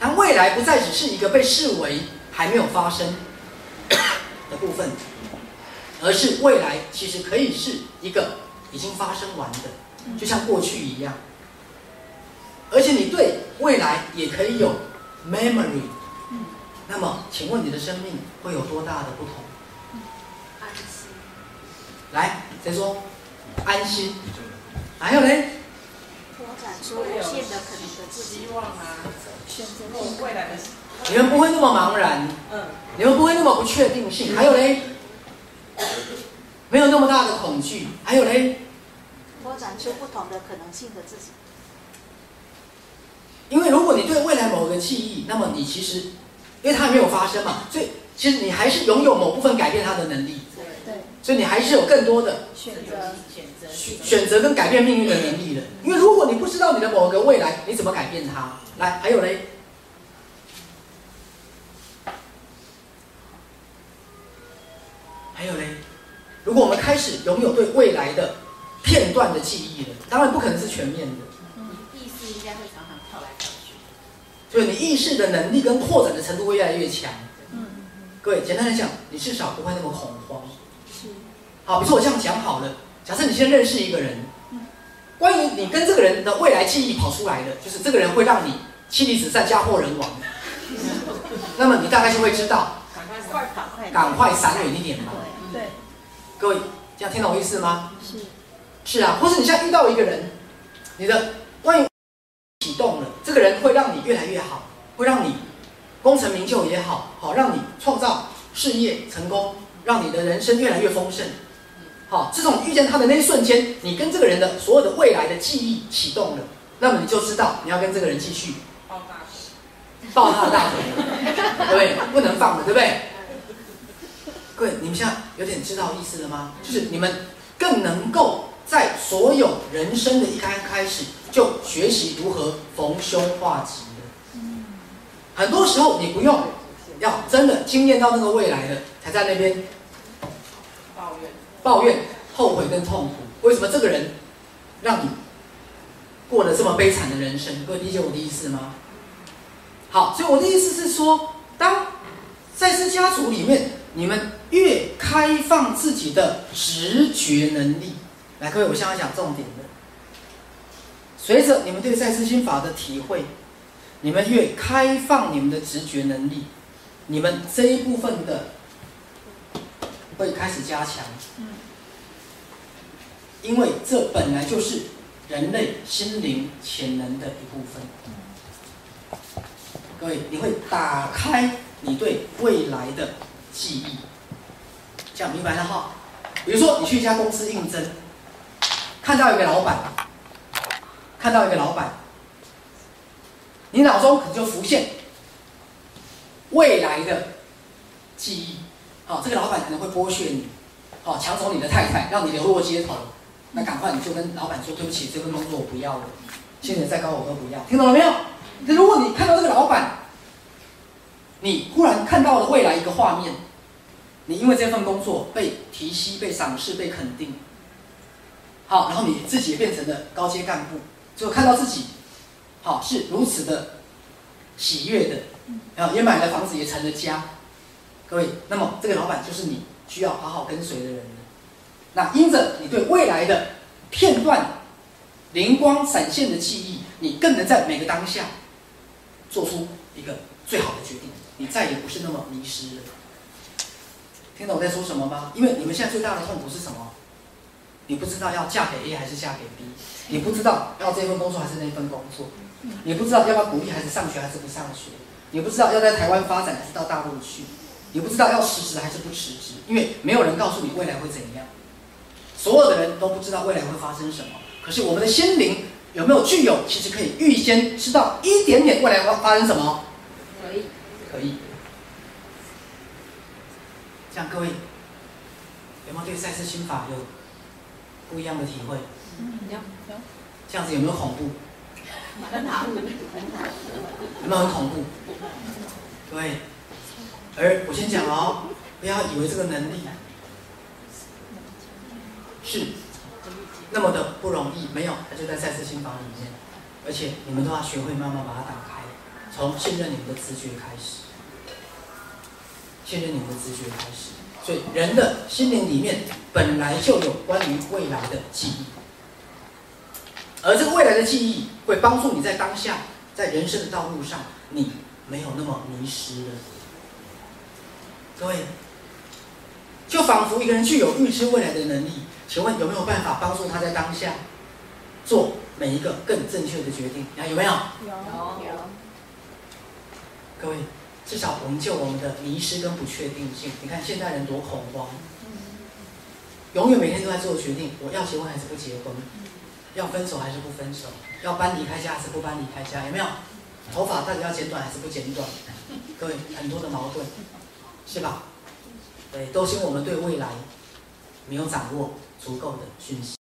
当未来不再只是一个被视为还没有发生的部分，而是未来其实可以是一个已经发生完的，就像过去一样。而且你对未来也可以有 memory，那么请问你的生命会有多大的不同？安心。来，谁说？安心。还有呢？拓展出无限的可能的。希望啊，选择未未来的。你们不会那么茫然，嗯，你们不会那么不确定性。还有嘞，没有那么大的恐惧。还有嘞，拓展出不同的可能性的自己。因为如果你对未来某个记忆，那么你其实，因为它还没有发生嘛，所以其实你还是拥有某部分改变它的能力。对对，所以你还是有更多的选择选择跟改变命运的能力了。因为如果你不知道你的某个未来，你怎么改变它？来，还有嘞，还有嘞，如果我们开始拥有对未来的片段的记忆了，当然不可能是全面的。意识应该会常常跳来跳去。所以你意识的能力跟扩展的程度会越来越强。嗯各位，简单来讲，你至少不会那么恐慌。是好，比如说我这样讲好了，假设你先认识一个人，关于你跟这个人的未来记忆跑出来的，就是这个人会让你妻离子散、家破人亡。那么你大概就会知道，赶快快赶快赶快闪远一点嘛。对各位，这样听懂我意思吗？是是啊，或是你现在遇到一个人，你的关于启动了，这个人会让你越来越好，会让你功成名就也好，好让你创造事业成功，让你的人生越来越丰盛。好，自从遇见他的那一瞬间，你跟这个人的所有的未来的记忆启动了，那么你就知道你要跟这个人继续抱大腿。抱他的大腿，对不对？不能放的，对不对？各位，你们现在有点知道意思了吗？就是你们更能够在所有人生的一开开始就学习如何逢凶化吉的。很多时候你不用要真的经验到那个未来的，才在那边抱怨，后悔跟痛苦。为什么这个人让你过了这么悲惨的人生？各位理解我的意思吗？好，所以我的意思是说，当在这家族里面，你们越开放自己的直觉能力，来，各位，我现在讲重点的。随着你们对赛斯心法的体会，你们越开放你们的直觉能力，你们这一部分的会开始加强。因为这本来就是人类心灵潜能的一部分。各位，你会打开你对未来的记忆，这样明白了哈？比如说，你去一家公司应征，看到一个老板，看到一个老板，你脑中可能就浮现未来的记忆。好，这个老板可能会剥削你，好，抢走你的太太，让你流落街头。那赶快你就跟老板说，对不起，这份工作我不要了，薪水再高我都不要。听懂了没有？那如果你看到这个老板，你忽然看到了未来一个画面，你因为这份工作被提携、被赏识、被肯定，好，然后你自己也变成了高阶干部，就看到自己，好是如此的喜悦的，然后也买了房子，也成了家。各位，那么这个老板就是你需要好好跟随的人。那因着你对未来的片段灵光闪现的记忆，你更能在每个当下做出一个最好的决定，你再也不是那么迷失了。听懂我在说什么吗？因为你们现在最大的痛苦是什么？你不知道要嫁给 A 还是嫁给 B，你不知道要这份工作还是那份工作，你不知道要不要鼓励孩子上学还是不上学，你不知道要在台湾发展还是到大陆去，你不知道要辞职还是不辞职，因为没有人告诉你未来会怎样。所有的人都不知道未来会发生什么，可是我们的心灵有没有具有，其实可以预先知道一点点未来会发生什么？可以，可以。这样各位有没有对赛斯心法有不一样的体会？有有这样子有没有恐怖？很好，很好，有没有很恐怖？对。而我先讲哦，不要以为这个能力是那么的不容易，没有，它就在赛斯心房里面，而且你们都要学会慢慢把它打开。从信任你们的直觉开始，信任你们的直觉开始。所以人的心灵里面本来就有关于未来的记忆，而这个未来的记忆会帮助你在当下，在人生的道路上，你没有那么迷失了。各位，就仿佛一个人具有预知未来的能力，请问有没有办法帮助他在当下做每一个更正确的决定？你看有没有？有有各位，至少我们就我们的迷失跟不确定性，你看现代人多恐慌，永远每天都在做决定：我要结婚还是不结婚？要分手还是不分手？要搬离开家还是不搬离开家？有没有？头发到底要剪短还是不剪短？各位，很多的矛盾，是吧？对，都是因为我们对未来没有掌握足够的讯息。